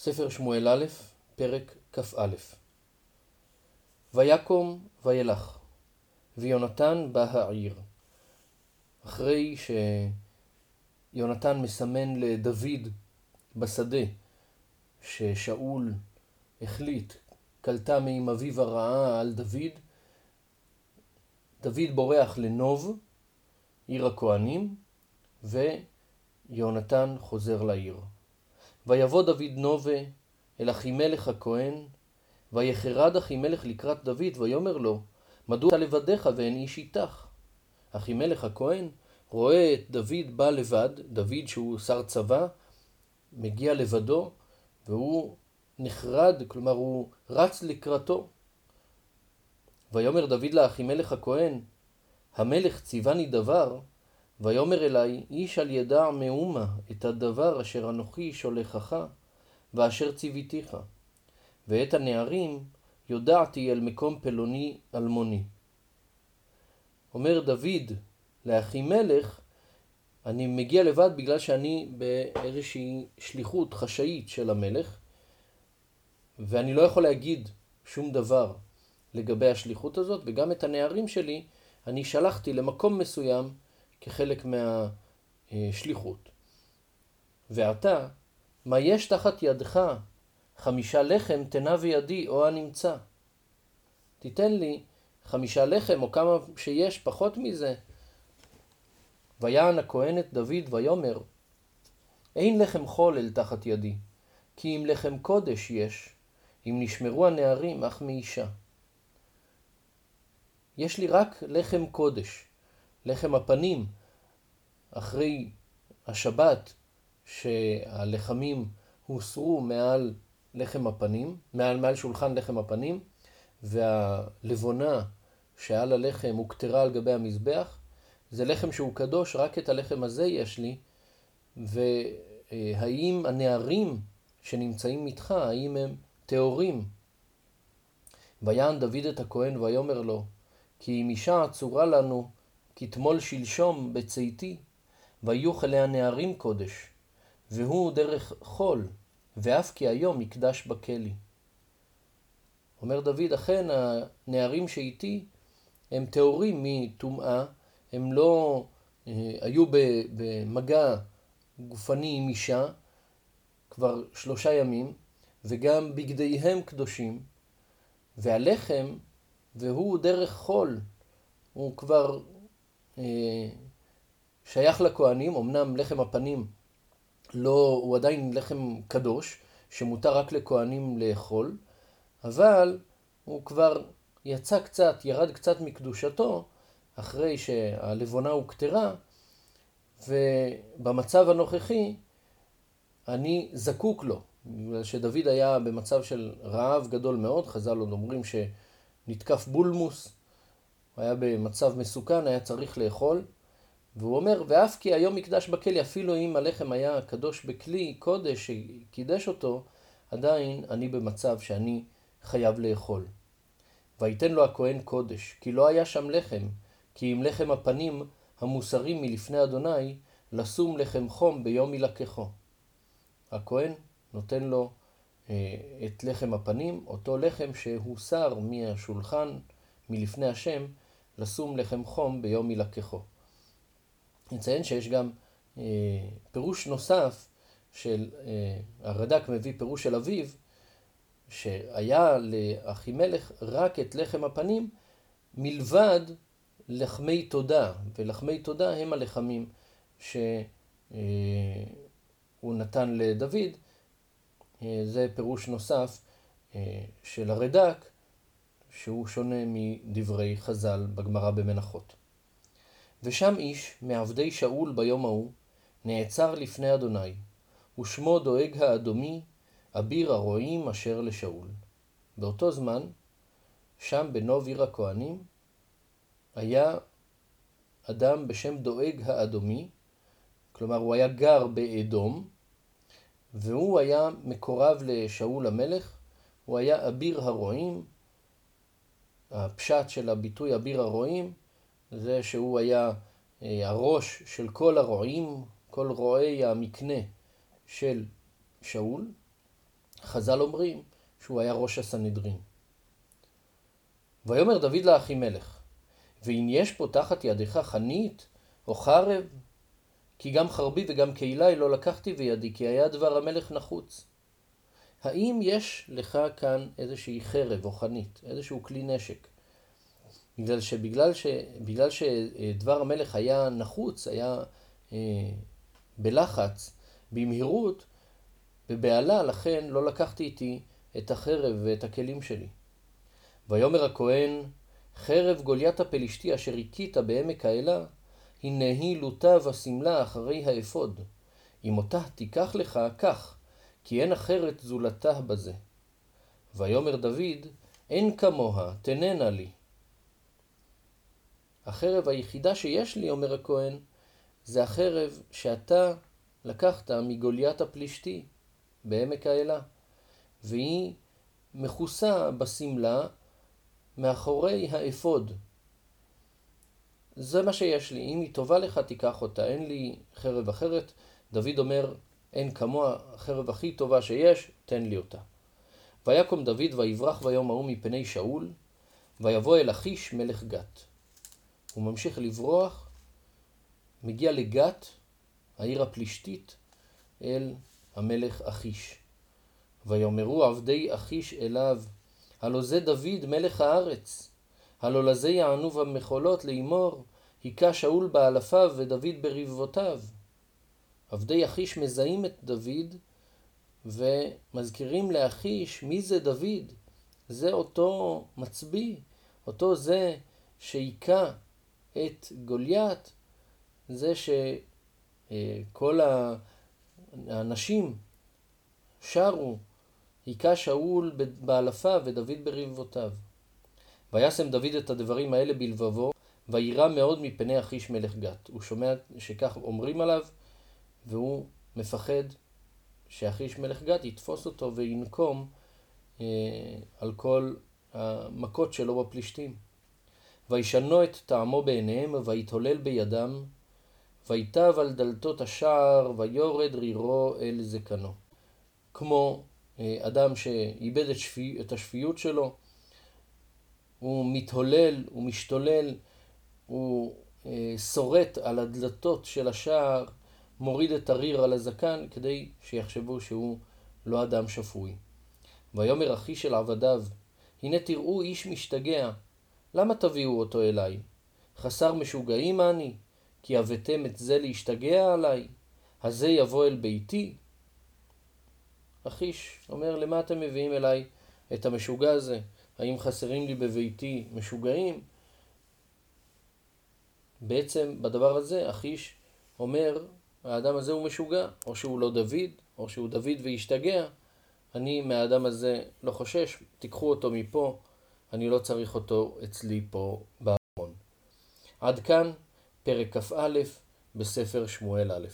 ספר שמואל א', פרק כ"א. ויקום וילך, ויונתן בא העיר. אחרי שיונתן מסמן לדוד בשדה ששאול החליט, קלטה מעם אביו הרעה על דוד, דוד בורח לנוב, עיר הכהנים, ויונתן חוזר לעיר. ויבוא דוד נובה אל אחימלך הכהן, ויחרד אחימלך לקראת דוד, ויאמר לו, מדוע אתה לבדיך ואין איש איתך? אחימלך הכהן רואה את דוד בא לבד, דוד שהוא שר צבא, מגיע לבדו, והוא נחרד, כלומר הוא רץ לקראתו. ויאמר דוד לאחימלך הכהן, המלך ציווני דבר, ויאמר אלי, איש על ידע מאומה את הדבר אשר אנוכי שולחך, ואשר ציוויתיך. ואת הנערים יודעתי אל מקום פלוני אלמוני. אומר דוד לאחימלך, אני מגיע לבד בגלל שאני באיזושהי שליחות חשאית של המלך, ואני לא יכול להגיד שום דבר לגבי השליחות הזאת, וגם את הנערים שלי אני שלחתי למקום מסוים כחלק מהשליחות. ועתה, מה יש תחת ידך? חמישה לחם תנה וידי או הנמצא. תיתן לי חמישה לחם או כמה שיש פחות מזה. ויען הכהן את דוד ויאמר, אין לחם חול אל תחת ידי, כי אם לחם קודש יש, אם נשמרו הנערים אך מאישה. יש לי רק לחם קודש, לחם הפנים, אחרי השבת שהלחמים הוסרו מעל לחם הפנים, מעל, מעל שולחן לחם הפנים, והלבונה שעל הלחם הוכתרה על גבי המזבח, זה לחם שהוא קדוש, רק את הלחם הזה יש לי, והאם הנערים שנמצאים איתך, האם הם טהורים? ויען דוד את הכהן ויאמר לו, כי אם אישה עצורה לנו, כתמול שלשום בצאתי, ויוך אליה נערים קודש, והוא דרך חול, ואף כי היום מקדש בכלי. אומר דוד, אכן הנערים שאיתי הם טהורים מטומאה, הם לא אה, היו במגע גופני עם אישה כבר שלושה ימים, וגם בגדיהם קדושים, והלחם, והוא דרך חול, הוא כבר שייך לכהנים, אמנם לחם הפנים לא, הוא עדיין לחם קדוש, שמותר רק לכהנים לאכול, אבל הוא כבר יצא קצת, ירד קצת מקדושתו, אחרי שהלבונה הוכתרה, ובמצב הנוכחי אני זקוק לו, בגלל שדוד היה במצב של רעב גדול מאוד, חז"ל עוד אומרים שנתקף בולמוס, הוא היה במצב מסוכן, היה צריך לאכול, והוא אומר, ואף כי היום מקדש בכלי, אפילו אם הלחם היה קדוש בכלי קודש שקידש אותו, עדיין אני במצב שאני חייב לאכול. ויתן לו הכהן קודש, כי לא היה שם לחם, כי אם לחם הפנים המוסרים מלפני אדוני, לשום לחם חום ביום ילקחו. הכהן נותן לו אה, את לחם הפנים, אותו לחם שהוסר מהשולחן מלפני השם, לשום לחם חום ביום ילקחו. נציין שיש גם אה, פירוש נוסף של, אה, הרד"ק מביא פירוש של אביו, שהיה לאחימלך רק את לחם הפנים מלבד לחמי תודה, ולחמי תודה הם הלחמים שהוא אה, נתן לדוד. אה, זה פירוש נוסף אה, של הרד"ק, שהוא שונה מדברי חז"ל בגמרא במנחות. ושם איש מעבדי שאול ביום ההוא נעצר לפני אדוני, ושמו דואג האדומי, אביר הרועים אשר לשאול. באותו זמן, שם בנוב עיר הכהנים, היה אדם בשם דואג האדומי, כלומר הוא היה גר באדום, והוא היה מקורב לשאול המלך, הוא היה אביר הרועים, הפשט של הביטוי אביר הרועים זה שהוא היה אה, הראש של כל הרועים, כל רועי המקנה של שאול, חז"ל אומרים שהוא היה ראש הסנהדרין. ויאמר דוד לאחימלך, ואם יש פה תחת ידך חנית או חרב, כי גם חרבי וגם קהילי לא לקחתי בידי, כי היה דבר המלך נחוץ. האם יש לך כאן איזושהי חרב או חנית, איזשהו כלי נשק? בגלל שבגלל ש, בגלל שדבר המלך היה נחוץ, היה אה, בלחץ, במהירות, בבהלה, לכן לא לקחתי איתי את החרב ואת הכלים שלי. ויאמר הכהן, חרב גוליית הפלישתי אשר הכית בעמק האלה, הנה היא לוטה ושמלה אחרי האפוד. אם אותה תיקח לך, קח, כי אין אחרת זולתה בזה. ויאמר דוד, אין כמוה, תננה לי. החרב היחידה שיש לי, אומר הכהן, זה החרב שאתה לקחת מגוליית הפלישתי בעמק האלה, והיא מכוסה בשמלה מאחורי האפוד. זה מה שיש לי, אם היא טובה לך תיקח אותה, אין לי חרב אחרת. דוד אומר, אין כמוה, החרב הכי טובה שיש, תן לי אותה. ויקום דוד ויברח ביום ההוא מפני שאול, ויבוא אל אחיש מלך גת. הוא ממשיך לברוח, מגיע לגת, העיר הפלישתית, אל המלך אחיש. ויאמרו עבדי אחיש אליו, הלא זה דוד מלך הארץ, הלא לזה יענו במחולות לאמור, היכה שאול באלפיו ודוד ברבבותיו. עבדי אחיש מזהים את דוד ומזכירים לאחיש מי זה דוד. זה אותו מצביא, אותו זה שהיכה את גוליית, זה שכל האנשים שרו, היכה שאול באלפיו ודוד ברבבותיו. וישם דוד את הדברים האלה בלבבו, ויירא מאוד מפני אחיש מלך גת. הוא שומע שכך אומרים עליו, והוא מפחד שאחיש מלך גת יתפוס אותו וינקום אה, על כל המכות שלו בפלישתים. וישנו את טעמו בעיניהם, ויתהולל בידם, ויטב על דלתות השער, ויורד רירו אל זקנו. כמו אה, אדם שאיבד את, שפי, את השפיות שלו, הוא מתהולל, הוא משתולל, הוא אה, שורט על הדלתות של השער, מוריד את הריר על הזקן, כדי שיחשבו שהוא לא אדם שפוי. ויאמר אחי של עבדיו, הנה תראו איש משתגע, למה תביאו אותו אליי? חסר משוגעים אני? כי הבאתם את זה להשתגע עליי? הזה יבוא אל ביתי? אחיש אומר, למה אתם מביאים אליי את המשוגע הזה? האם חסרים לי בביתי משוגעים? בעצם בדבר הזה אחיש אומר, האדם הזה הוא משוגע, או שהוא לא דוד, או שהוא דוד והשתגע. אני מהאדם הזה לא חושש, תיקחו אותו מפה, אני לא צריך אותו אצלי פה בארון. עד כאן פרק כ"א בספר שמואל א'.